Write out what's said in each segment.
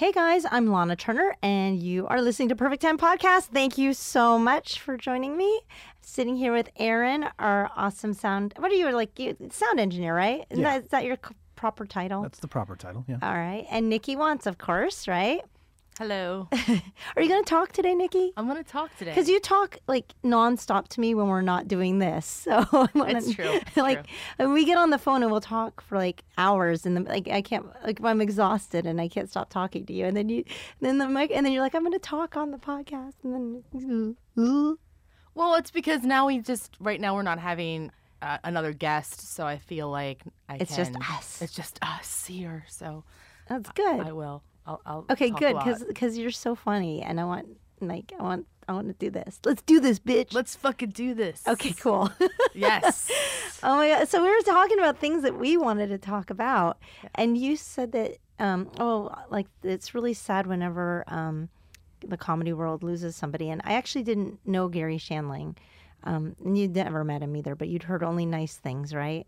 Hey guys, I'm Lahna Turner, and you are listening to Perfect 10 Podcast. Thank you so much for joining me. Sitting here with Aaron, our awesome sound. What are you like? You, sound engineer, right? Isn't Yeah. that, is that your proper title? That's the proper title, yeah. All right. And Nikki Wantz, of course, right? Hello. Are you going to talk today, Nikki? I'm gonna talk today. Because you talk like nonstop to me when we're not doing this. So I It's true. It's like true. when we get on the phone and we'll talk for like hours, and the, like I can't like I'm exhausted and I can't stop talking to you, and then you then the mic, and then you're like I'm going to talk on the podcast, and then Well, it's because now we just right now we're not having uh, another guest, so I feel like I It's just us. It's just us here, so that's good. I will. I'll. I'll okay, good because because you're so funny, and I want like I want I want to do this. Let's do this, bitch. let's fucking do this. okay, cool. Yes. Oh my god! So we were talking about things that we wanted to talk about, and you said that um, oh, like it's really sad whenever um, the comedy world loses somebody. And I actually didn't know Gary Shandling. Um, and you'd never met him either, but you'd heard only nice things, right?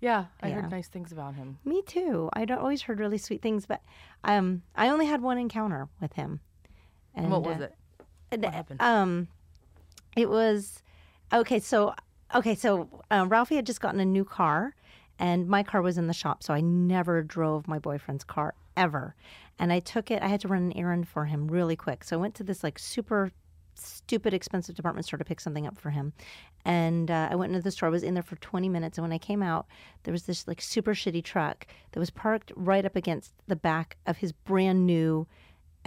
Yeah, I Yeah. heard nice things about him. Me too. I'd always heard really sweet things, but um, I only had one encounter with him. And what was uh, it? What happened? Um, it was okay. So okay, so uh, Ralphie had just gotten a new car, and my car was in the shop, so I never drove my boyfriend's car ever. And I took it. I had to run an errand for him really quick, so I went to this like super stupid expensive department store to pick something up for him. And uh, I went into the store. I was in there for 20 minutes. And when I came out, there was this like super shitty truck that was parked right up against the back of his brand new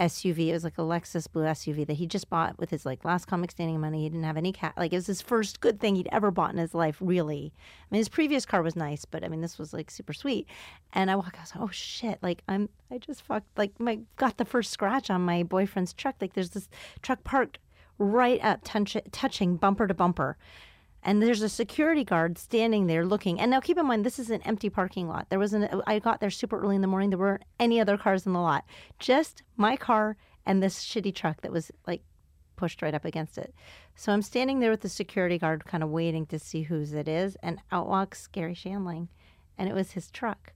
SUV. It was like a Lexus blue SUV that he just bought with his like last comic standing money. He didn't have any cat. Like it was his first good thing he'd ever bought in his life. Really, I mean, his previous car was nice, but I mean, this was like super sweet. And I walk, I was like, oh shit! Like I'm, I just fucked. Like my got the first scratch on my boyfriend's truck. Like there's this truck parked right up touch, touching bumper to bumper. And there's a security guard standing there looking. And now keep in mind, this is an empty parking lot. There wasn't, I got there super early in the morning. There weren't any other cars in the lot. Just my car and this shitty truck that was like pushed right up against it. So I'm standing there with the security guard, kind of waiting to see whose it is. And out walks Gary Shandling. And it was his truck.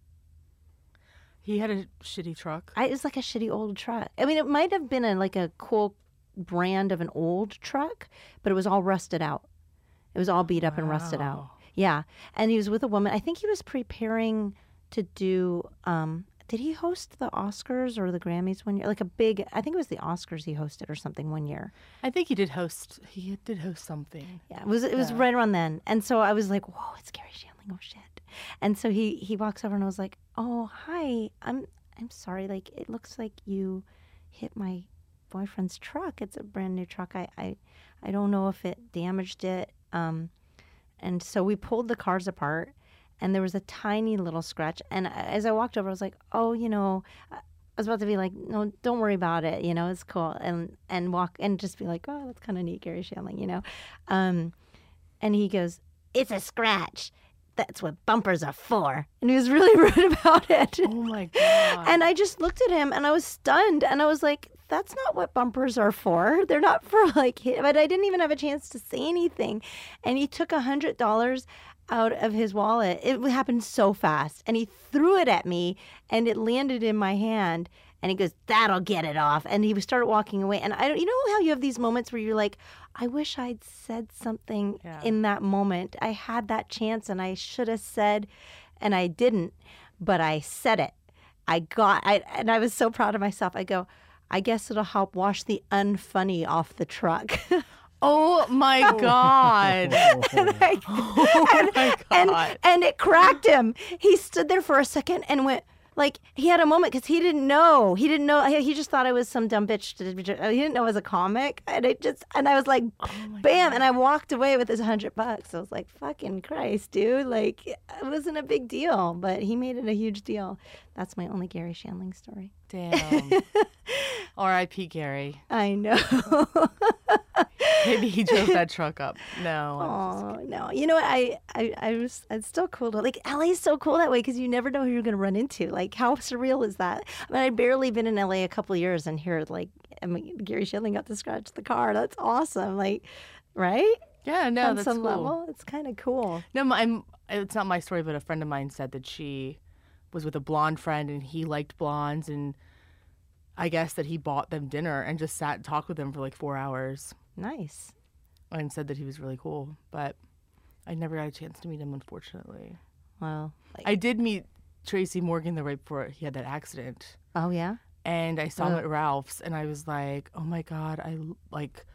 He had a shitty truck. I, it was like a shitty old truck. I mean, it might have been a, like a cool brand of an old truck, but it was all rusted out. It was all beat up and rusted out. Yeah, and he was with a woman. I think he was preparing to do. Um, did he host the Oscars or the Grammys one year? Like a big. I think it was the Oscars he hosted or something one year. I think he did host. He did host something. Yeah, it was it was Yeah. right around then, and so I was like, "Whoa, it's Gary Shandling! Oh shit!" And so he he walks over and I was like, "Oh hi, I'm I'm sorry. Like it looks like you hit my boyfriend's truck. It's a brand new truck. I I, I don't know if it damaged it. Um, and so we pulled the cars apart, and there was a tiny little scratch. And as I walked over, I was like, "Oh, you know." I was about to be like, no, don't worry about it. You know, it's cool, and and walk and just be like, oh, that's kind of neat, Gary Shandling. You know, um, and he goes, It's a scratch. That's what bumpers are for. And he was really rude about it. Oh my god. And I just looked at him and I was stunned and I was like, that's not what bumpers are for. They're not for like. But I didn't even have a chance to say anything. And he took a hundred dollars out of his wallet. It happened so fast. And he threw it at me and it landed in my hand. And he goes, That'll get it off. And he started walking away. And I don't you know how you have these moments where you're like, I wish I'd said something Yeah. in that moment. I had that chance and I should have said and I didn't, but I said it. I got I and I was so proud of myself. I go, I guess it'll help wash the unfunny off the truck. oh my god. and, I- oh my and, god. and it cracked him. He stood there for a second and went like he had a moment because he didn't know. He didn't know. He just thought I was some dumb bitch. He didn't know I was a comic, and it just and I was like, Oh my bam! And I walked away with his hundred bucks. I was like, fucking Christ, dude! Like it wasn't a big deal, but he made it a huge deal. That's my only Gary Shandling story. Damn. R.I.P. Gary. I know. Maybe he drove that truck up. No. Oh no! You know what? I I, I was. It's still cool to like. LA's so cool that way because you never know who you're going to run into. Like, how surreal is that? I mean, I'd barely been in LA a couple years, and here, like, I mean, Gary Shandling got to scratch the car. That's awesome. Like, right? Yeah, no, On that's some cool. level, it's kind of cool. No, I'm. It's not my story, but a friend of mine said that she was with a blonde friend and he liked blondes and I guess that he bought them dinner and just sat and talked with them for like four hours Nice. and said that he was really cool. But I never got a chance to meet him, unfortunately. Well, like, I did meet Tracy Morgan the right before he had that accident. oh yeah, And I saw him oh. at Ralph's and I was like, oh my God, I like,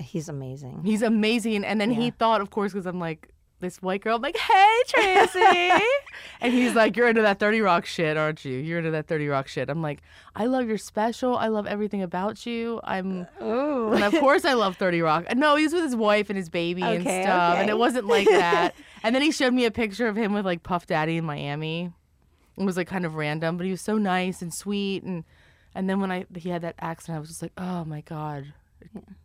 he's amazing. he's amazing. And then he thought, of course, because I'm like, this white girl, I'm like, hey, Tracy. and he's like, you're into that 30 Rock shit, aren't you? You're into that 30 Rock shit. I'm like, I love your special. I love everything about you. I'm, Oh, and of course I love 30 Rock. No, he was with his wife and his baby and Okay, stuff. And it wasn't like that. and then he showed me a picture of him with like Puff Daddy in Miami. It was like kind of random, but he was so nice and sweet. And, and then when I, he had that accident, I was just like, oh my God,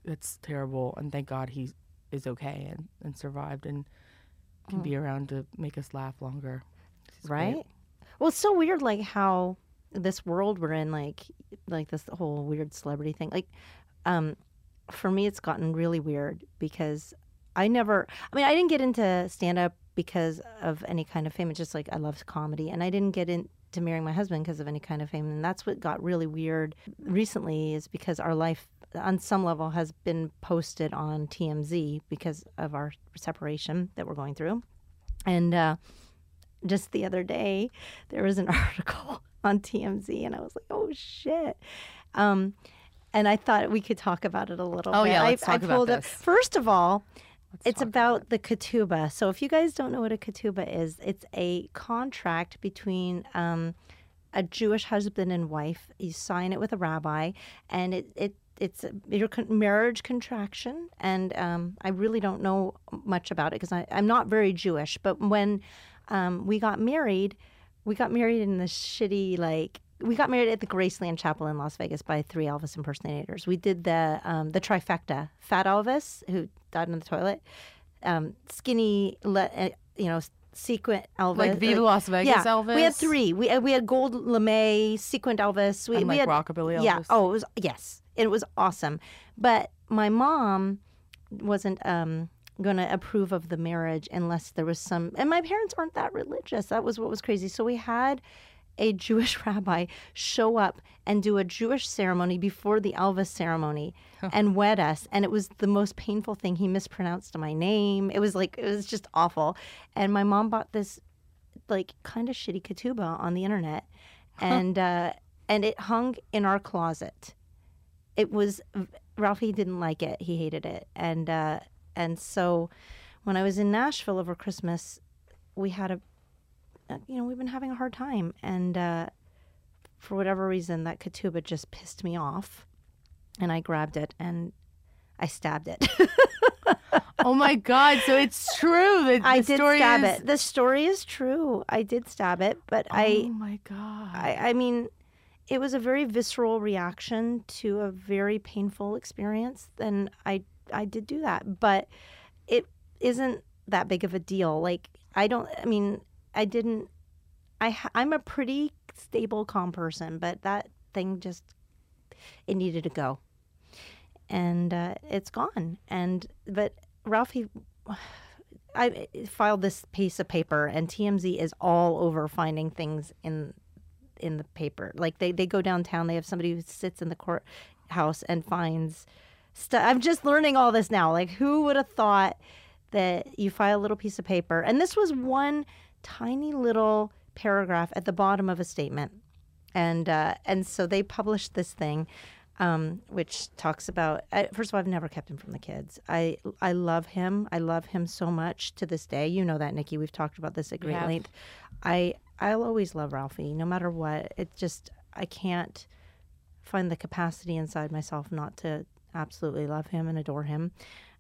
that's terrible. And thank God he is okay and, and survived and can be around to make us laugh longer. He's great. right? Well, it's so weird, like how this world we're in, like like this whole weird celebrity thing. Like, um, for me, it's gotten really weird because I never. I mean, I didn't get into stand up because of any kind of fame. It's just like I love comedy, and I didn't get into marrying my husband because of any kind of fame. And that's what got really weird recently is because our life on some level has been posted on TMZ because of our separation that we're going through. And uh, just the other day, there was an article on TMZ, and I was like, "Oh shit!" Um, and I thought we could talk about it a little. Oh, bit. yeah, I, let's talk I about pulled up. this. First of all, Let's it's talk about the ketubah. So if you guys don't know what a ketubah is, it's a contract between um, a Jewish husband and wife. You sign it with a rabbi, and it it it's your marriage contraction. And um, I really don't know much about it because I'm not very Jewish. But when um, we got married, we got married in this shitty like. We got married at the Graceland Chapel in Las Vegas by three Elvis impersonators. We did the um, the trifecta: Fat Elvis, who died in the toilet, um, skinny, le- uh, you know, sequent Elvis, Like Viva uh, Las Vegas yeah, Elvis? We had three. We uh, we had gold lame, sequent Elvis. We, And we like had rockabilly Elvis. yeah. Oh, it was yes, it was awesome. But my mom wasn't um, going to approve of the marriage unless there was some. And my parents aren't that religious. That was what was crazy. So we had a Jewish rabbi show up and do a Jewish ceremony before the Elvis ceremony and wed us. And it was the most painful thing. He mispronounced my name. It was like, it was just awful. And my mom bought this like kind of shitty ketubah on the internet. And, uh, and it hung in our closet. It was, Ralphie didn't like it. He hated it. And, uh, and so when I was in Nashville over Christmas, we had a you know, we've been having a hard time. And uh, for whatever reason, that ketubah just pissed me off. And I grabbed it and I stabbed it. Oh my God! So it's true that I did stab is... it. The story is true. I did stab it, but oh I, Oh my God! I, I mean, it was a very visceral reaction to a very painful experience. And I, I did do that, but it isn't that big of a deal. Like I don't. I mean, I didn't. I I'm a pretty stable, calm person, but that thing just it needed to go, and uh, it's gone. And but Ralphie. I filed this piece of paper, and TMZ is all over finding things in in the paper. Like they, they go downtown, they have somebody who sits in the courthouse and finds stuff. I'm just learning all this now. Like who would have thought that you file a little piece of paper, and this was one tiny little paragraph at the bottom of a statement, and uh, and so they published this thing. Um, which talks about I, first of all, I've never kept him from the kids. I I love him. I love him so much to this day. You know that, Nikki. We've talked about this at great have. length. I I'll always love Ralphie, no matter what. It just I can't find the capacity inside myself not to absolutely love him and adore him,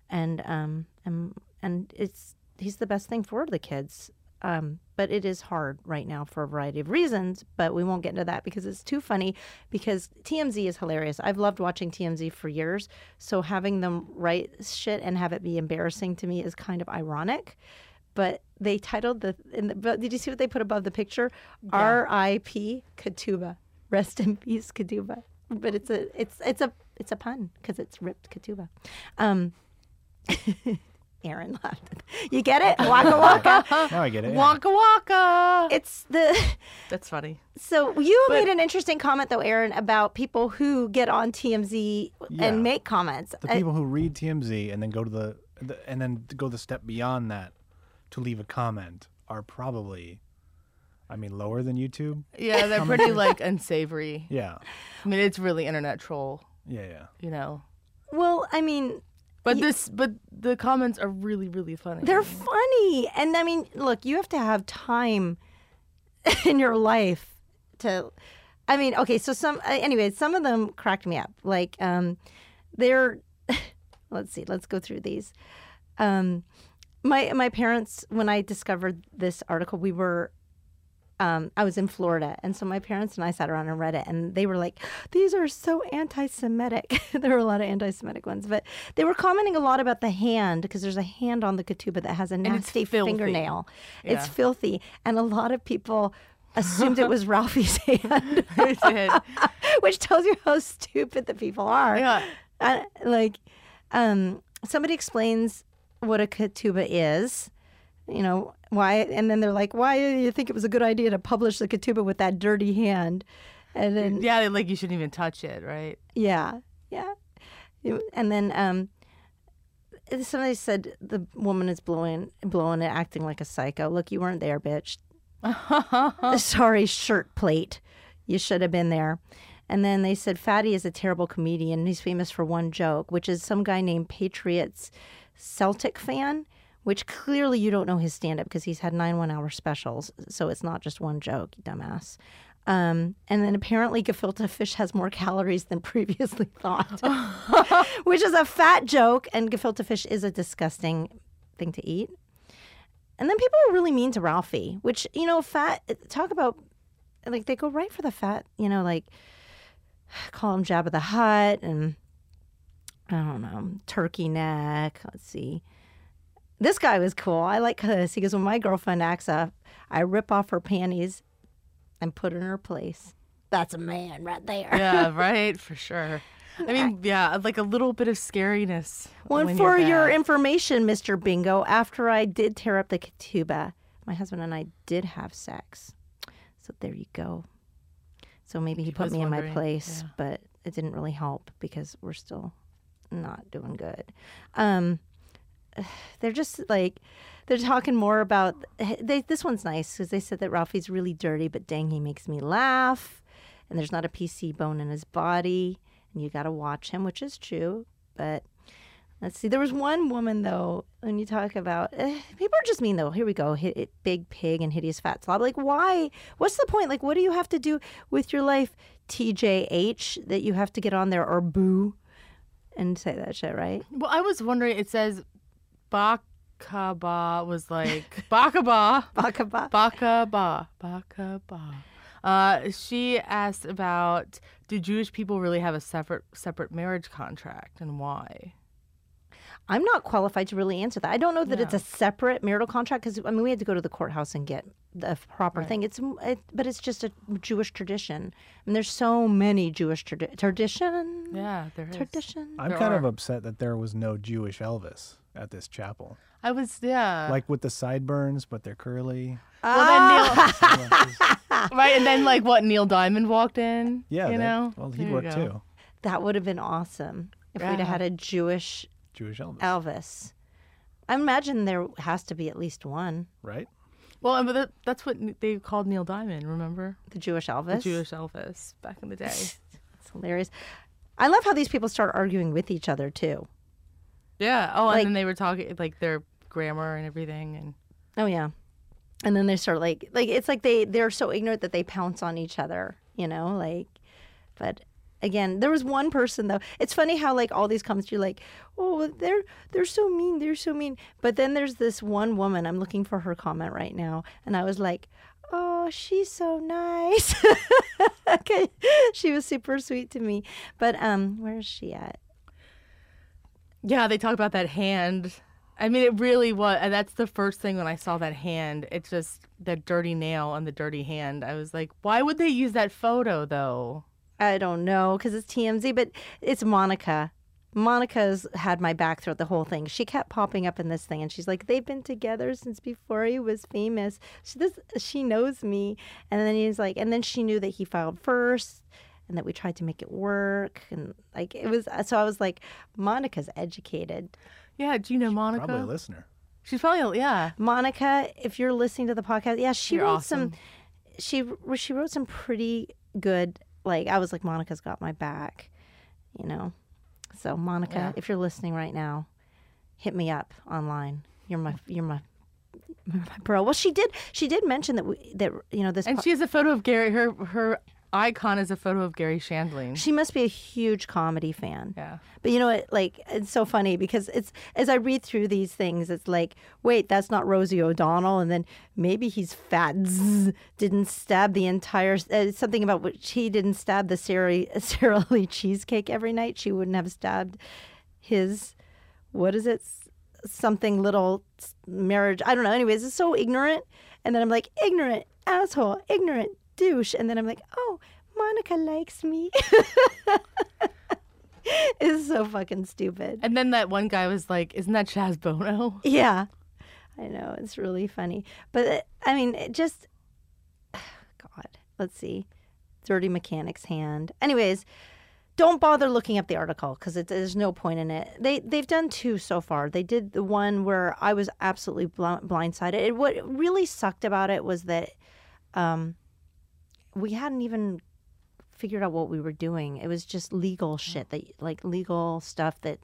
and um and and it's he's the best thing for the kids. Um, but it is hard right now for a variety of reasons. But we won't get into that because it's too funny. Because TMZ is hilarious. I've loved watching TMZ for years. So having them write shit and have it be embarrassing to me is kind of ironic but they titled the, in the but did you see what they put above the picture r.i.p Ketubah. rest in peace Ketubah. but it's a it's it's a it's a pun because it's ripped Ketubah. um Aaron laughed. You get it? Waka waka. Now I get it. yeah. Waka waka. It's the That's funny. so you But- made an interesting comment though, Aaron, about people who get on TMZ Yeah. and make comments. The I- people who read TMZ and then go to the, the and then go the step beyond that to leave a comment are probably, I mean, lower than YouTube. Yeah, they're pretty like unsavory. Yeah, I mean, it's really internet troll, yeah, yeah. you know. well, I mean, But this, but the comments are really, really funny. They're funny. And I mean, look, you have to have time in your life to I mean, okay, so some uh, anyway, some of them cracked me up. Like um they're let's see, let's go through these. Um my my parents when I discovered this article, we were um, I was in Florida, and so my parents and I sat around and read it, and they were like, "These are so anti-Semitic." there were a lot of anti-Semitic ones, but they were commenting a lot about the hand because there's a hand on the ketubah that has a nasty fingernail. It's filthy, and a lot of people assumed it was Ralphie's hand, which tells you how stupid the people are. Yeah. Uh, like, um, somebody explains what a ketubah is, you know, why, and then they're like, why do you think it was a good idea to publish the ketubah with that dirty hand? And then, Yeah, like you shouldn't even touch it, right? yeah, yeah. And then, um, somebody said the woman is blowing, blowing it, acting like a psycho. Look, you weren't there, bitch. Sorry, shirt plate. You should have been there. And then they said Fatty is a terrible comedian. He's famous for one joke, which is some guy named Patriots Celtic fan, which clearly you don't know his stand up because he's had nine one hour specials. So it's not just one joke, dumbass. Um, and then apparently gefilte fish has more calories than previously thought, which is a fat joke. And gefilte fish is a disgusting thing to eat. And then people are really mean to Ralphie, which, you know, fat, talk about, like, they go right for the fat, you know, like, call him Jabba the Hutt and, I don't know, turkey neck. Let's see. This guy was cool. I like this. He goes, when my girlfriend acts up, I rip off her panties and put her in her place. That's a man right there. Yeah, right, for sure. I mean, yeah, like a little bit of scariness. Well, when for your information, Mr. Bingo, after I did tear up the ketubah, my husband and I did have sex. So there you go. So maybe he He put was me in my place, yeah. but it didn't really help because we're still not doing good. Um, they're just like they're talking more about they, this one's nice because they said that Ralphie's really dirty, but dang, he makes me laugh. And there's not a PC bone in his body, and you got to watch him, which is true. But let's see, there was one woman though. When you talk about eh, people are just mean though. Here we go, hit, it, big pig and hideous fat slob. Like why? What's the point? Like what do you have to do with your life, TJH, that you have to get on there or boo? And say that shit, right? Well, I was wondering. It says Bakaba was like Bakaba, Bakaba. Bakaba, Bakaba. Uh, she asked about do Jewish people really have a separate separate marriage contract and why? I'm not qualified to really answer that. I don't know that it's a separate marital contract because I mean we had to go to the courthouse and get the proper thing. It's it, but it's just a Jewish tradition. And there's so many Jewish tradi- tradition. Yeah, there is. Tradition. I'm There kind of upset that there was no Jewish Elvis at this chapel. I was yeah. like with the sideburns, but they're curly. well, then Ah. Neil, right, and then like what Neil Diamond walked in. Yeah, you that- know. Well, he'd work too. That would have been awesome if we'd have had a Jewish Jewish Elvis, Elvis. I imagine there has to be at least one. right? Well, but that, that's what they called Neil Diamond. Remember The Jewish Elvis. the Jewish Elvis back in the day. it's hilarious. I love how these people start arguing with each other too. yeah. Oh, and then they were talking like their grammar and everything, and Oh yeah. And then they start like like it's like they they're so ignorant that they pounce on each other, you know, like but again, there was one person though. It's funny how like all these comments you're like, "Oh, they're they're so mean, they're so mean." But then there's this one woman, I'm looking for her comment right now, and I was like, "Oh, she's so nice." okay. She was super sweet to me. But um where is she at? yeah, they talk about that hand. I mean, it really was, and that's the first thing when I saw that hand. It's just that dirty nail on the dirty hand. I was like, why would they use that photo though? I don't know because it's TMZ, but it's Monica. Monica's had my back throughout the whole thing. She kept popping up in this thing, and she's like, "They've been together since before he was famous." She this she knows me, and then he's like, and then she knew that he filed first, and that we tried to make it work, and like it was. So I was like, Monica's educated. Yeah, do you know Monica? Probably a listener. She's probably yeah. Monica, if you're listening to the podcast, yeah, she You're wrote awesome. some. She she wrote some pretty good. Like I was like, Monica's got my back, you know. So Monica, Yeah. if you're listening right now, hit me up online. You're my you're my my bro. Well, she did she did mention that we that you know this. And po- she has a photo of Gary. Her her icon is a photo of Gary Shandling. she must be a huge comedy fan. Yeah. But you know what? Like it's so funny because it's as I read through these things, it's like, wait, that's not Rosie O'Donnell, and then maybe he's fat. Zzz, didn't stab the entire uh, something about which he didn't stab the Sara Sara Lee cheesecake every night. She wouldn't have stabbed his what is it? Something little marriage. I don't know. Anyways, it's so ignorant. And then I'm like, ignorant asshole, ignorant douche. And then I'm like, oh, Monica likes me. it's so fucking stupid. And then that one guy was like, "Isn't that Chaz Bono?" Yeah, I know it's really funny, but uh, I mean, it just God. Let's see, Dirty Mechanic's hand. Anyways, don't bother looking up the article because there's no point in it. They they've done two so far. They did the one where I was absolutely bl- blindsided. It, what really sucked about it was that um, we hadn't even figured out what we were doing. It was just legal shit that like legal stuff that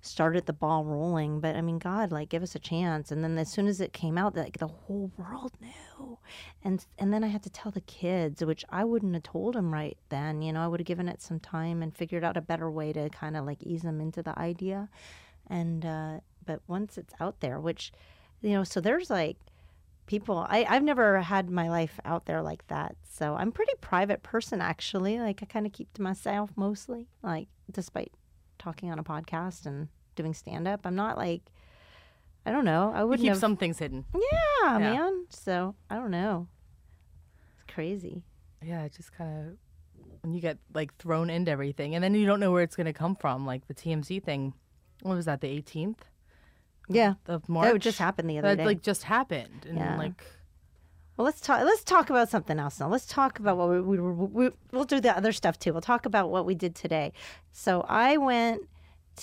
started the ball rolling. But I mean, God, like, give us a chance. And then as soon as it came out, like the whole world knew, and and then I had to tell the kids, which I wouldn't have told them right then. You know, I would have given it some time and figured out a better way to kind of like ease them into the idea. And uh, but once it's out there, which you know, so there's like people I, i've never had my life out there like that so i'm a pretty private person actually like i kind of keep to myself mostly like despite talking on a podcast and doing stand up i'm not like i don't know i wouldn't keep have some things hidden. yeah, Yeah. man so i don't know it's crazy Yeah, it just kind of when you get like thrown into everything, and then you don't know where it's going to come from. Like the TMZ thing. What was that? The 18th yeah of March. that just happened the other That day like just happened, and Yeah. like Well, let's talk. Let's talk about something else now. Let's talk about what we, we, we, we we'll do the other stuff too. We'll talk about what we did today. So I went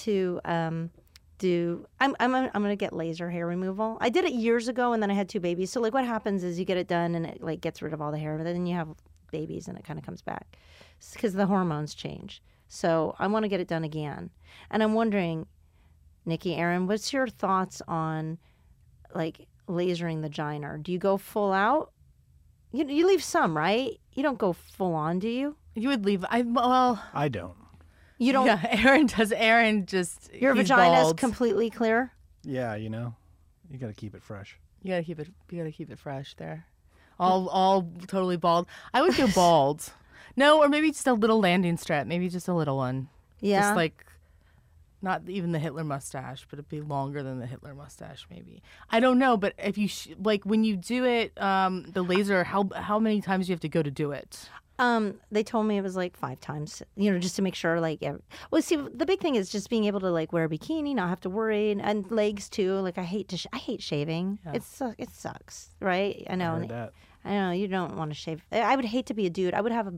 to um, do. I'm I'm I'm gonna get laser hair removal. I did it years ago, and then I had two babies. So like, what happens is you get it done, and it like gets rid of all the hair, but then you have babies, and it kind of comes back because the hormones change. So I want to get it done again, and I'm wondering, Nikki, Aaron, what's your thoughts on like lasering the giner? Do you go full out? You you leave some, right? You don't go full on, do you? you would leave. I well, I don't. You don't. yeah. Aaron does. Aaron just Your vagina is completely clear. Yeah, you know, you got to keep it fresh. You gotta keep it. You gotta keep it fresh there. All all totally bald. I would go bald. No, or maybe just a little landing strip. Maybe just a little one. Yeah. Just like not even the Hitler mustache, but it'd be longer than the Hitler mustache. Maybe I don't know. But if you sh- like when you do it, um, the laser, how how many times do you have to go to do it? Um, they told me it was like five times, you know, just to make sure. Like, ev- well, see, the big thing is just being able to like wear a bikini, not have to worry, and, and legs too. Like, I hate to, sh- I hate shaving. It su- it sucks, right? I know. I and heard that. I know you don't want to shave. I I would hate to be a dude. I would have a,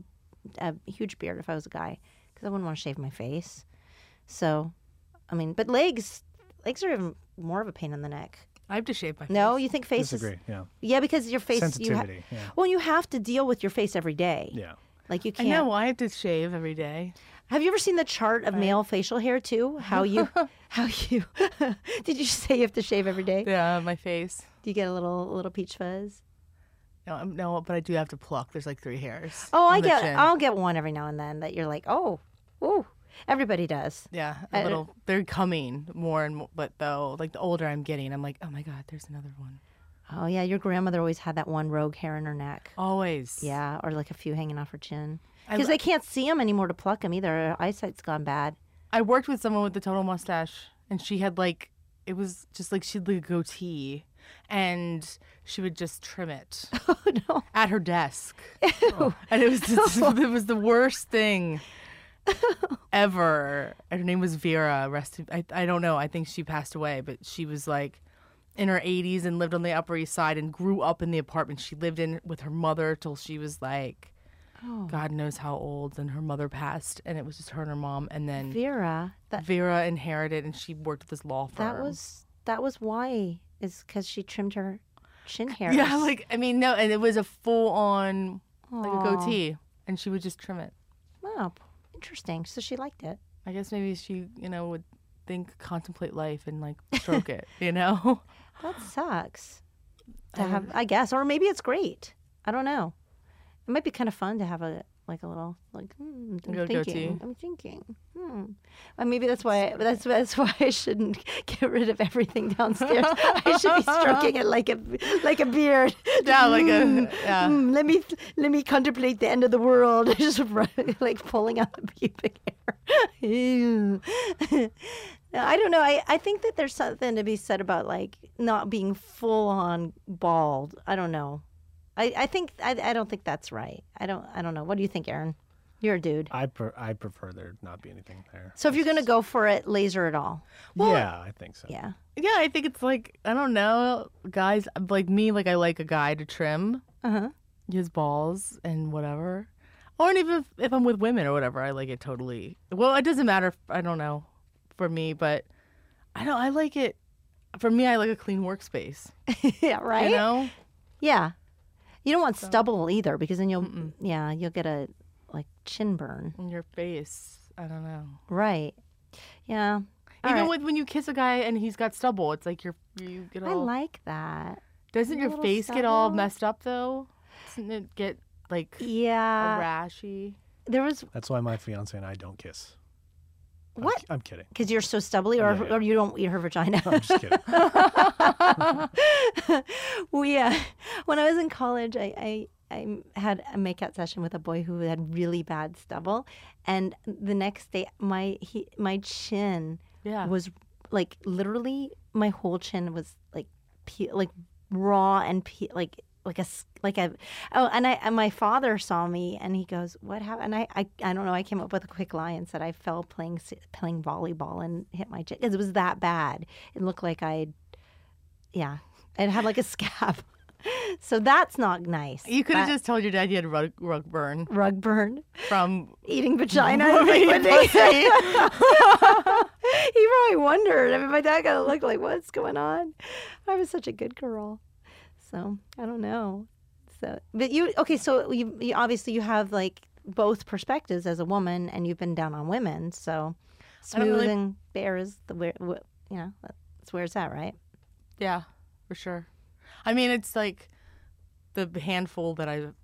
a huge beard if I was a guy because I wouldn't want to shave my face. So, I mean, but legs, legs are even more of a pain in the neck. I have to shave my. Face. No, you think face is Disagree. Yeah. yeah because your face you ha- Sensitivity. yeah. well you have to deal with your face every day. Yeah. Like you I can't. know. I have to shave every day. Have you ever seen the chart of male facial hair too? How you, how you? did you say you have to shave every day? Yeah, my face. Do you get a little little peach fuzz? No, I'm, no, but I do have to pluck. There's like three hairs. Oh, on I the get. chin. I'll get one every now and then that you're like, oh, ooh. Everybody does. Yeah, a uh, little. They're coming more and more, but though, like the older I'm getting, I'm like, oh my god, there's another one. Oh yeah, your grandmother always had that one rogue hair in her neck. Always. Yeah, or like a few hanging off her chin. Because lo- they can't see them anymore to pluck them either. Her eyesight's gone bad. I worked with someone with the total mustache, and she had like, it was just like she'd like a goatee, and she would just trim it Oh no. at her desk, Ew. and it was just, it was the worst thing. Ever. Her name was Vera. Rest. I I don't know. I think she passed away, but she was like in her 80s and lived on the Upper East Side and grew up in the apartment she lived in with her mother till she was like. Oh. God knows how old, and her mother passed, and it was just her and her mom. And then Vera, that Vera inherited, and she worked at this law firm. that was that was why is because she trimmed her chin hair. yeah, like I mean, no, and it was a full on like a goatee, and she would just trim it. Wow, interesting. So she liked it. I guess maybe she, you know, would think, contemplate life, and like stroke it. You know, That sucks. To I have, I guess, or maybe it's great. I don't know. It might be kind of fun to have a like a little like hmm, I'm thinking. I'm thinking. Hmm. Well, maybe that's why that's that's why I shouldn't get rid of everything downstairs. I should be stroking it like a like a beard. Yeah, like a- Hmm, yeah. hmm, let me let me contemplate the end of the world. Just run, like pulling out the pubic hair. I don't know. I, I think that there's something to be said about like not being full on bald. I don't know. I, I think I, I don't think that's right. I don't I don't know. What do you think, Aaron? You're a dude. I pre- I prefer there not be anything there. So if you're gonna go for it, laser it all. yeah, I think so. Yeah. yeah, I think it's like I don't know, guys like me, like I like a guy to trim Uh huh. his balls and whatever, or even if, if I'm with women or whatever, I like it totally. Well, it doesn't matter. if- I don't know, for me, but I don't. I like it. For me, I like a clean workspace. yeah. Right. You know. Yeah. You don't want stubble either because then you'll yeah you'll get a like chin burn. in your face. I don't know. Right. Yeah. All Even right. with when you kiss a guy and he's got stubble, it's like you're you get all I like that. doesn't a your little face get all messed up though? Doesn't it get like Yeah. rashy? There was That's why my fiance and I don't kiss. I'm- What? I'm, kidding. because you're so stubbly, or, Yeah, yeah. or you don't eat her vagina. I'm just kidding. we uh, when I was in college, I, I I had a makeout session with a boy who had really bad stubble, and the next day, my he my chin Yeah. was like literally my whole chin was like pe- like raw and pe- like like a like a oh and I and my father saw me and he goes what happened and I, I I don't know I came up with a quick lie and said I fell playing playing volleyball and hit my chin it was that bad. It looked like I yeah it had like a scab. So that's not nice. You could have just told your dad you had rug, rug burn. Rug burn? From eating vagina? Eating he probably wondered. I mean, my dad kind of looked like, "What's going on?" I was such a good girl, so I don't know. So, but you okay? So you, you obviously you have like both perspectives as a woman, and you've been down on women. So I don't smooth really- and bare is the where wh- you know that's where it's at, right? yeah, for sure. I mean, it's like the handful that I've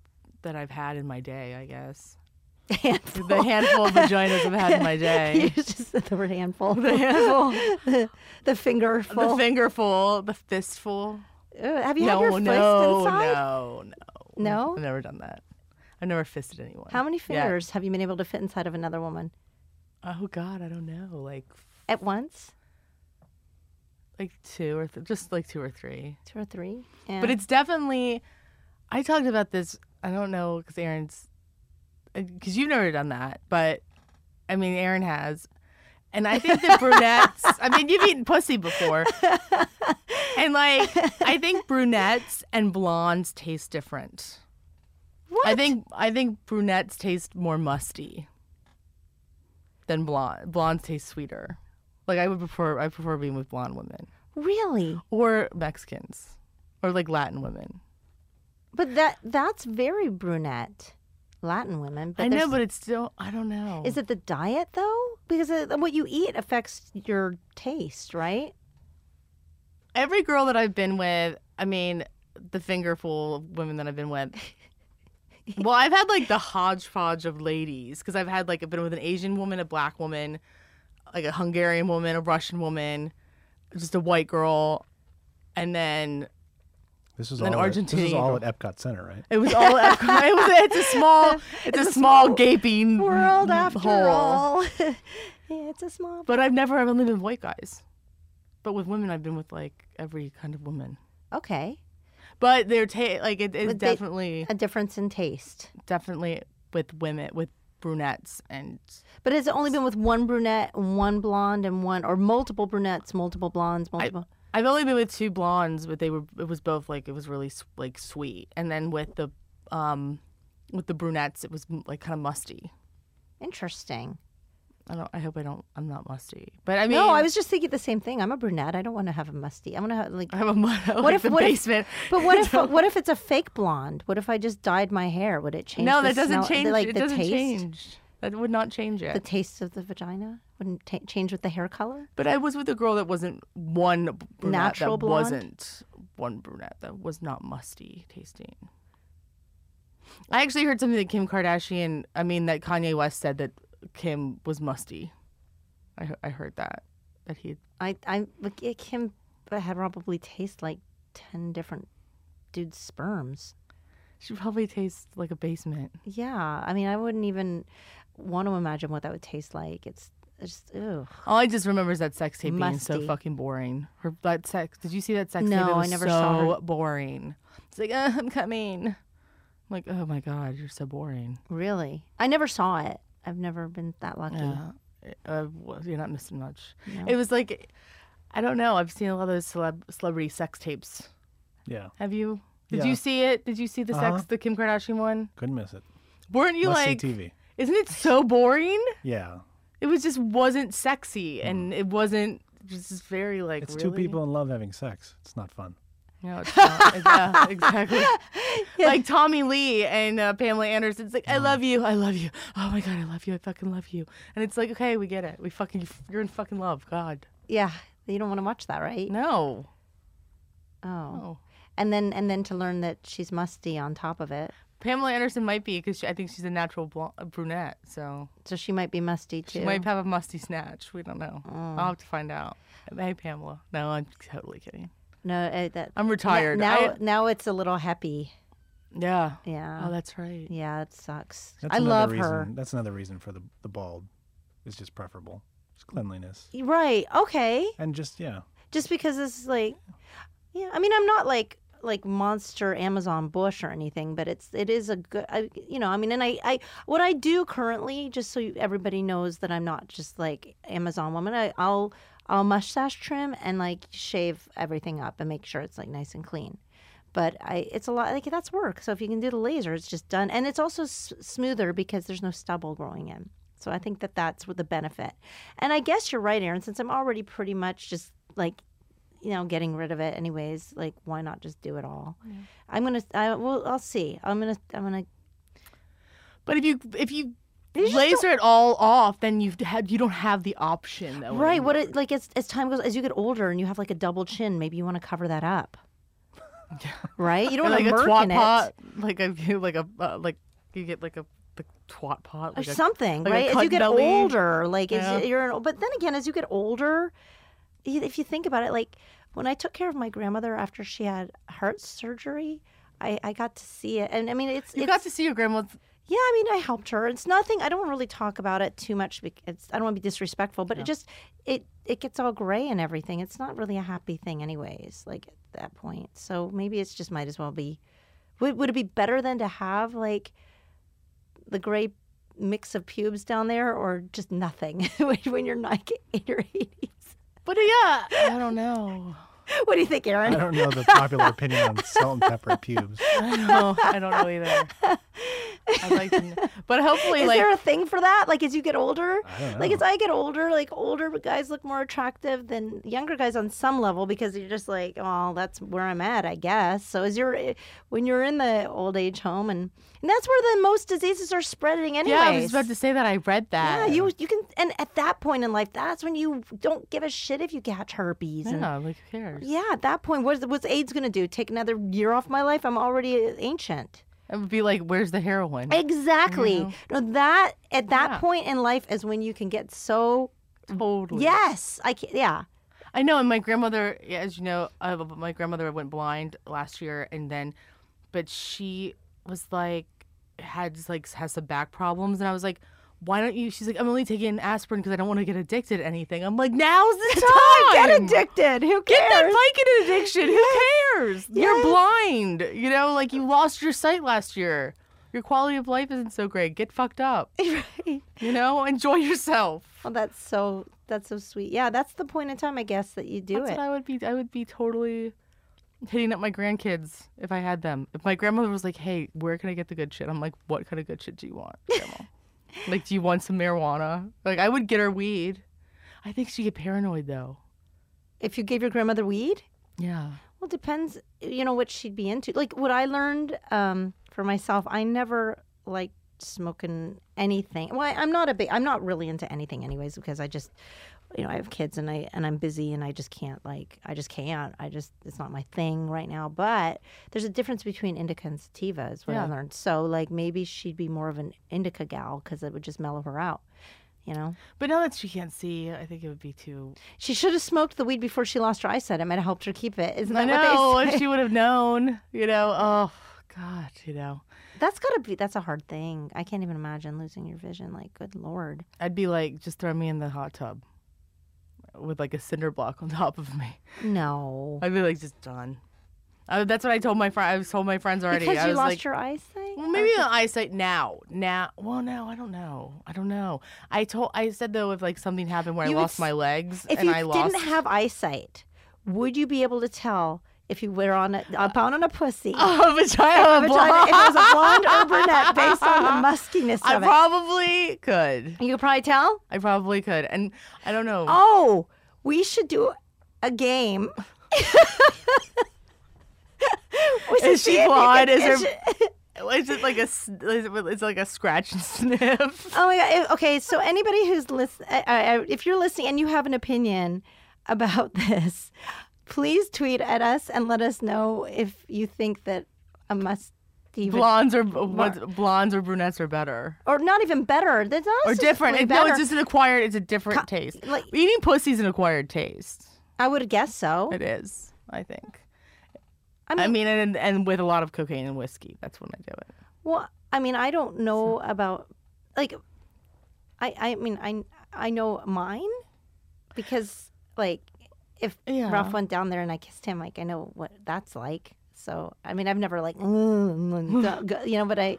that I've had in my day. I guess Handful. the handful of vaginas I've had in my you day. just said the word handful. The handful, the, the fingerful. the fingerful, the fistful. Uh, have you no, had your fist no, inside? no, no, No? I've never done that. I've never fisted anyone. How many Yeah. fingers have you been able to fit inside of another woman Oh God, I don't know. Like, at once? like two or th- just like two or three. Two or three? Yeah. But it's definitely. I talked about this. I don't know because Aaron's, because you've never done that, but I mean Aaron has, and I think that brunettes. I mean, you've eaten pussy before, and like I think brunettes and blondes taste different. what? I think I think brunettes taste more musty than blonde. Blondes taste sweeter. Like I would prefer I prefer being with blonde women really. or Mexicans or like Latin women. But that that's very brunette, Latin women. But I know, but it's still I don't know. is it the diet though? Because uh, what you eat affects your taste, right? every girl that I've been with? I mean, the fingerful of women that I've been with. well, I've had like the hodgepodge of ladies because I've had like I've been with an Asian woman, a black woman, like a Hungarian woman, a Russian woman, just a white girl, and then This is An all. At, this is all at Epcot Center, right? It was all. it was. It's a small. It's, a, small, gaping World after hole. all. yeah, it's a small. But I've never. I've only been with white guys. But with women, I've been with like every kind of woman. Okay, But they're ta- like it is But they- definitely a difference in taste. definitely with women with brunettes and But has it only been with one brunette, one blonde, and one, or multiple brunettes, multiple blondes, multiple? I've only been with two blondes, but they were it was both like it was really like sweet. And then with the um with the brunettes, it was like kind of musty. Interesting. I don't. I hope I don't. I'm not musty. But I mean, no, I was just thinking the same thing. I'm a brunette. I don't want to have a musty. I want to have like. I have a like What if- the what if- basement. But what if what if it's a fake blonde? What if I just dyed my hair? Would it change? no, that doesn't smell- change. Like it the doesn't taste, change. That would not change it. the taste of the vagina wouldn't ta change with the hair color. But I was with a girl that wasn't one brunette Natural that blonde? wasn't one brunette that was not musty tasting. I actually heard something that Kim Kardashian, I mean that Kanye West said that Kim was musty. I I heard that that he I I look can had probably taste like ten different dudes' sperms. she probably tastes like a basement. Yeah, I mean, I wouldn't even want to imagine what that would taste like. It's, it's just ew. All I just remember is that sex tape being so Musty. fucking boring. Her that sex. Did you see that sex tape? No, It I was never so saw her. boring. It's like uh, I'm coming. I'm like, oh my god, you're so boring. Really, I never saw it. I've never been that lucky. Yeah, uh, well, you're not missing much. No. It was like, I don't know. I've seen a lot of those celeb- celebrity sex tapes. Yeah, Have you? Did Yeah. you see it? Did you see the Uh-huh. sex, the Kim Kardashian one? couldn't miss it. Weren't you Must like? see TV. Isn't it so boring? Yeah, It was just wasn't sexy, and it wasn't just very like. it's two people in love having sex. It's not fun. No, it's not. yeah, exactly. Like Tommy Lee and uh, Pamela Anderson. It's like, I love you. I love you. Oh my God, I love you. I fucking love you. And it's like, okay, we get it. We fucking, you're in fucking love. God. Yeah, you don't want to watch that, right? No. Oh, No. and then and then to learn that she's musty on top of it, Pamela Anderson might be because I think she's a natural blonde, brunette. So so she might be musty too. she might have a musty snatch. We don't know. I'll have to find out. Hey, Pamela. No, I'm totally kidding. no, uh, that I'm retired. Now I- now it's a little happy. yeah. Yeah, Oh, that's right. yeah, it sucks. That's I another love reason, her. That's another reason for the the bald. It's just preferable. It's cleanliness Right? Okay. and just yeah. just because it's like yeah i mean i'm not like like monster amazon bush or anything but it's it is a good I, you know i mean and i i what i do currently just so everybody knows that i'm not just like amazon woman I, i'll i'll mustache trim and like shave everything up and make sure it's like nice and clean but I, it's a lot like that's work. So if you can do the laser, it's just done, and it's also s- smoother because there's no stubble growing in. So I think that that's the benefit. And I guess you're right, Aaron. Since I'm already pretty much just like, you know, getting rid of it anyways. Like, why not just do it all? I'm gonna. I well, I'll see. I'm gonna. I'm gonna. But if you if you You laser it all off, then you've had you don't have the option. Though, Right. What it like as as time goes, as you get older and you have like a double chin, maybe you want to cover that up. Right. You don't Or want like to a murk twat in pot, it like a like a uh, like you get like a the twat pot, or like a, something. like right. As you get belly. older, like Yeah. as you're an, but then again, as you get older, if you think about it, like when I took care of my grandmother after she had heart surgery. I, I got to see it, and I mean, it's You it's, got to see your grandmother. Yeah, I mean, I helped her. It's nothing. I don't really talk about it too much because I don't want to be disrespectful. But it just it it gets all gray and everything. It's not really a happy thing, anyways. Like at that point, so maybe it's just might as well be. Would would it be better than to have like the gray mix of pubes down there, or just nothing when when you're like in your eighties? But yeah, I don't know. What do you think, Aaron? I don't know the popular opinion on salt and pepper pubes. I don't know. I don't know either. I'd like to. But hopefully, Is like there a thing for that? Like as you get older, I don't know. like as I get older, like older guys look more attractive than younger guys on some level because you're just like, oh, that's where I'm at, I guess. So as you're eh, when you're in the old age home, and, and that's where the most diseases are spreading anyway. yeah, I was about to say that. I read that. Yeah, you you can, and at that point in life, that's when you don't give a shit if you catch herpes. And, Yeah, like who cares? Yeah, at that point, what's what's AIDS gonna do? Take another year off my life? I'm already ancient. It would be like, where's the heroin? Exactly. know? No, that at that Yeah. point in life is when you can get so. Totally. Yes, I can. Yeah. I know, and my grandmother, as you know, uh, my grandmother went blind last year, and then, but she was like, had like has some back problems, and I was like, why don't you? She's like, I'm only taking aspirin because I don't want to get addicted to anything. I'm like, now's the time. Get addicted. Who cares? Get that? Vicodin addiction. Who cares? You're blind. You know, like you lost your sight last year. your quality of life isn't so great. Get fucked up. Right. You know, enjoy yourself. Well, that's so that's so sweet. Yeah, that's the point in time, I guess, that you do That's it. what I would be. I would be totally hitting up my grandkids if I had them. If my grandmother was like, "Hey, where can I get the good shit?" I'm like, "What kind of good shit do you want, grandma? like, do you want some marijuana?" Like, I would get her weed. I think she'd get paranoid though. If you gave your grandmother weed, Yeah. well, it depends. You know what she'd be into. Like what I learned um, for myself, I never liked smoking anything. Well, I, I'm not a big. I'm not really into anything, anyways, because I just, you know, I have kids and I and I'm busy and I just can't like I just can't. I just it's not my thing right now. But there's a difference between indica and sativa, is what I learned. So like maybe she'd be more of an indica gal because it would just mellow her out. You know, But now that she can't see, I think it would be too. she should have smoked the weed before she lost her eyesight. It might have helped her keep it. Isn't I that know what they if say? she would have known. You know. Oh God. You know. That's gotta be. That's a hard thing. I can't even imagine losing your vision. Like, good lord. I'd be like, just throw me in the hot tub with like a cinder block on top of me. No, I'd be like, just done. I, that's what I told my friend. I was told my friends already. because I you lost like, your eyesight. well, maybe the eyesight now. Now, well, no, I don't know. I don't know. I told. I said though, if like something happened where You I lost s- my legs if and you I lost, if you didn't have eyesight, would you be able to tell if you were on a, a pound on a pussy? a vagina, a vagina, if it was a blonde or brunette based on the muskiness I of it. I probably could. You could probably tell. I probably could, and I don't know. Oh, we should do a game. Is she see if you blonde? can- Is her- is Is it like a Is it, it's like a scratch and sniff. Oh my god. Okay, so anybody who's listen, uh, uh, if you're listening and you have an opinion about this, please tweet at us and let us know if you think that a must even Blondes or blondes or brunettes are better. or not even better. That's not Or different. It- No, it's just an acquired. It's a different taste. like- Eating pussy's an acquired taste. I would guess so. It is. I think. I mean, I mean, and and with a lot of cocaine and whiskey. That's when I do it. well, I mean, I don't know about like, I I mean, I I know mine because like if Yeah. Ralph went down there and I kissed him, like I know what that's like. So I mean, I've never like, mm, you know, but I,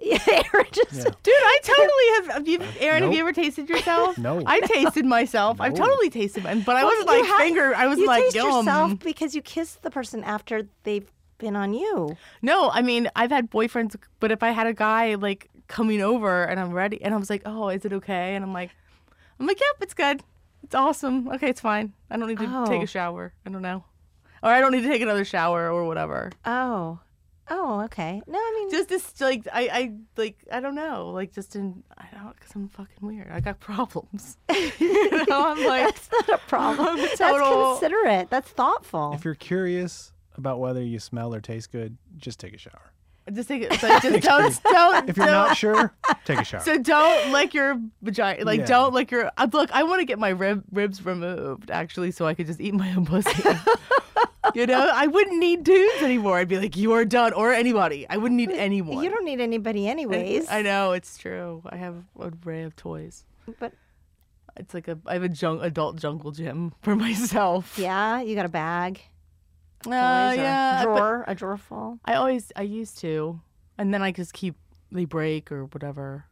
yeah, Aaron just Yeah. Dude, I totally have. Have you, Aaron? Have you ever tasted yourself? No. I tasted myself. I've totally tasted mine, but I wasn't like ha- finger. I was you like, taste yum. yourself because you kiss the person after they've been on you. No, I mean, I've had boyfriends, but if I had a guy like coming over and I'm ready, and I was like, oh, is it okay? And I'm like, I'm like, yep, it's good. It's awesome. Okay, it's fine. I don't need to take Oh. a shower. I don't know. Or I don't need to take another shower or whatever. Oh, oh, okay. No, I mean, Just this, like, I, I, like, I don't know. Like, just in, I don't, because I'm fucking weird. I got problems. you know, I'm like, that's not a problem. I'm a That's considerate. That's thoughtful. If you're curious about whether you smell or taste good, just take a shower. Just take it. It's like, just don't, don't. If you're don't- not sure, take a shower. So don't lick your vagina. Like Yeah. don't lick your. Uh, look, I want to get my rib ribs removed actually, so I could just eat my own pussy. you know, I wouldn't need dudes anymore. I'd be like, you are done, or anybody. I wouldn't need anyone. you don't need anybody, anyways. I know it's true. I have an array of toys. But It's like a I have a junk, adult jungle gym for myself. yeah, you got a bag, Uh, toys, yeah. drawer, a drawer full. I always I used to, and then I just keep they break or whatever.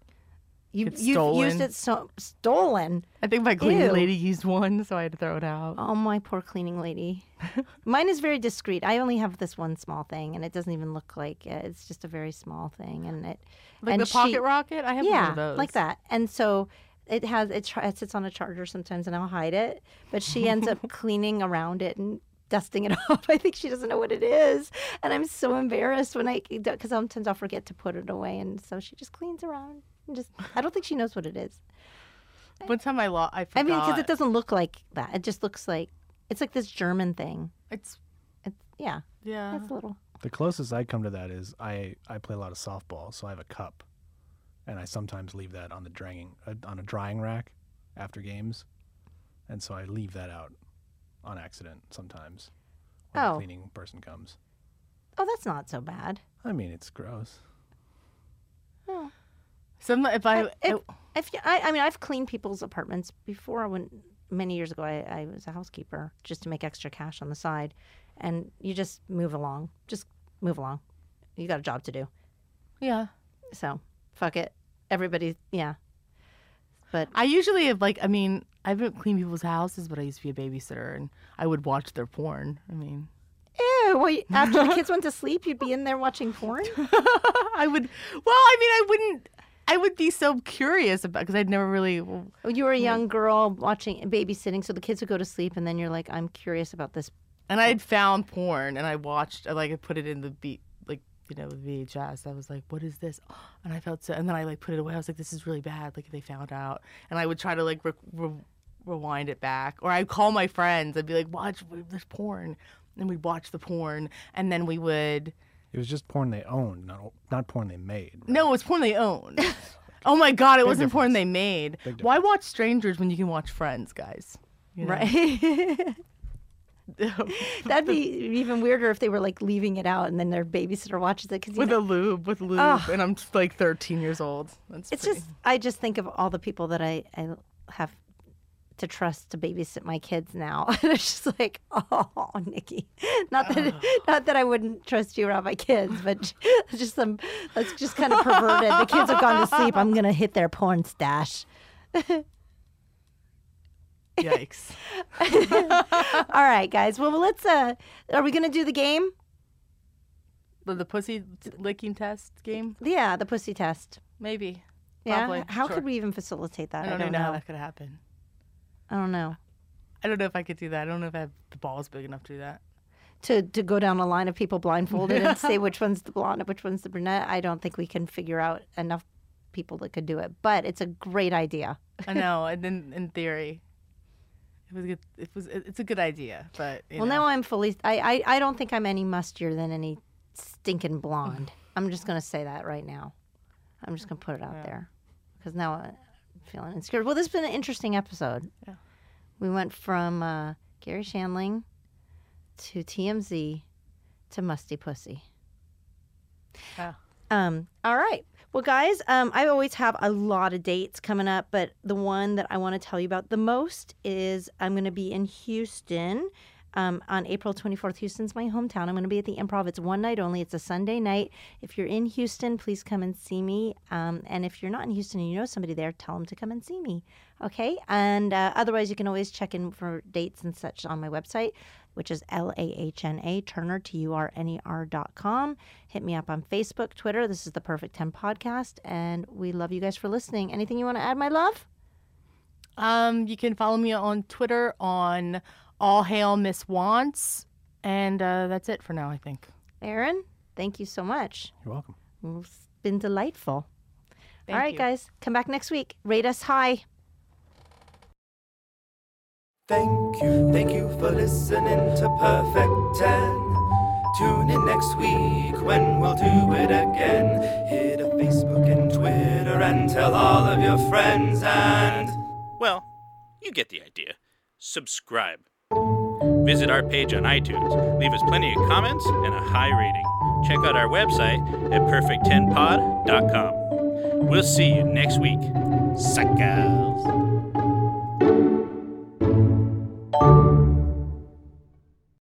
You It's you've used stolen. it so stolen. I think my cleaning Ew. lady used one, so I had to throw it out. Oh my poor cleaning lady. Mine is very discreet. I only have this one small thing, and it doesn't even look like it. it's just a very small thing, and it Like and the pocket she- rocket, I have one of those. like that. And so it has it, it sits on a charger sometimes, and I'll hide it. But she ends up cleaning around it and dusting it off. I think she doesn't know what it is, and I'm so embarrassed when I because sometimes I'll forget to put it away, and so she just cleans around. And just I don't think she knows what it is. One time I lost. I I mean, because it doesn't look like that. It just looks like it's like this German thing. It's It's yeah, yeah. it's a little. The closest I come to that is I, I play a lot of softball, so I have a cup, and I sometimes leave that on the drying uh, on a drying rack after games, and so I leave that out on accident sometimes when Oh. the cleaning person comes. Oh, that's not so bad. I mean, it's gross. Oh. Some if I, if, if you, I, I mean, I've cleaned people's apartments before. When many years ago, I, I was a housekeeper just to make extra cash on the side, and you just move along. Just move along. You got a job to do. yeah. So fuck it. Everybody, yeah. But I usually have like I mean I haven't cleaned people's houses, but I used to be a babysitter and I would watch their porn. I mean, ew, wait, after the kids went to sleep, you'd be in there watching porn. I would. Well, I mean, I wouldn't. I would be so curious about because I'd never really. Oh, You were a young girl watching babysitting, so the kids would go to sleep, and then you're like, I'm curious about this. And I had found porn and I watched. I like I put it in the beat like you know the VHS. I was like, what is this? And I felt so. And then I like put it away. I was like, this is really bad. Like if they found out. And I would try to like re- re- rewind it back, or I'd call my friends. I'd be like, watch there's porn, and we'd watch the porn, and then we would. It was just porn they owned, not not porn they made. right? No, it was porn they owned. oh my god, it wasn't porn they made. Why watch strangers when you can watch friends, guys? You know? Right. That'd be even weirder if they were like leaving it out, and then their babysitter watches it because with a lube, with lube, Ugh. and I'm just like 13 years old. That's It's pretty- just I just think of all the people that I, I have to trust to babysit my kids now. And it's just like, oh, Nikki. Not that not that I wouldn't trust you around my kids, but just some that's just kind of perverted. The kids have gone to sleep. I'm gonna hit their porn stash. yikes. All right, guys. Well, let's. uh Are we gonna do the game? the, the pussy licking test game, Yeah, the pussy test. maybe. Yeah. Probably, How sure. could we even facilitate that? I don't, even know how that could happen. I don't know. I don't know if I could do that. I don't know if I have the balls big enough to do that. to to go down a line of people blindfolded and say which one's the blonde and which one's the brunette. I don't think we can figure out enough people that could do it, but it's a great idea. I know, and then in theory, it was good. It was. It's a good idea, but you well, know. now I'm fully. I, I I don't think I'm any mustier than any stinking blonde. I'm just gonna say that right now. I'm just gonna put it out Yeah. there because now I'm feeling insecure. Well, this has been an interesting episode. Yeah. We went from uh, Gary Shandling to TMZ to Musty Pussy. Yeah. Um, all right. Well, guys, um, I always have a lot of dates coming up, but the one that I want to tell you about the most is I'm going to be in Houston um, on April 24th. Houston's my hometown. I'm going to be at the Improv. It's one night only. It's a Sunday night. If you're in Houston, please come and see me. Um, and if you're not in Houston and you know somebody there, tell them to come and see me. Okay. And uh, otherwise, you can always check in for dates and such on my website which is L A H N A, Turner, T U R N E R dot com. Hit me up on Facebook, Twitter. This is the Perfect 10 podcast, and we love you guys for listening. Anything you want to add, my love? Um, you can follow me on Twitter on All Hail Miss Wantz, and uh, that's it for now. I think. Aaron, thank you so much. You're welcome. It's been delightful. Thank All right, you. guys, come back next week. Rate us high. Thank you, thank you for listening to Perfect 10. Tune in next week when we'll do it again. Hit a Facebook and Twitter and tell all of your friends and. Well, you get the idea. Subscribe. Visit our page on iTunes, leave us plenty of comments and a high rating. Check out our website at perfect10pod.com. We'll see you next week. Suckers.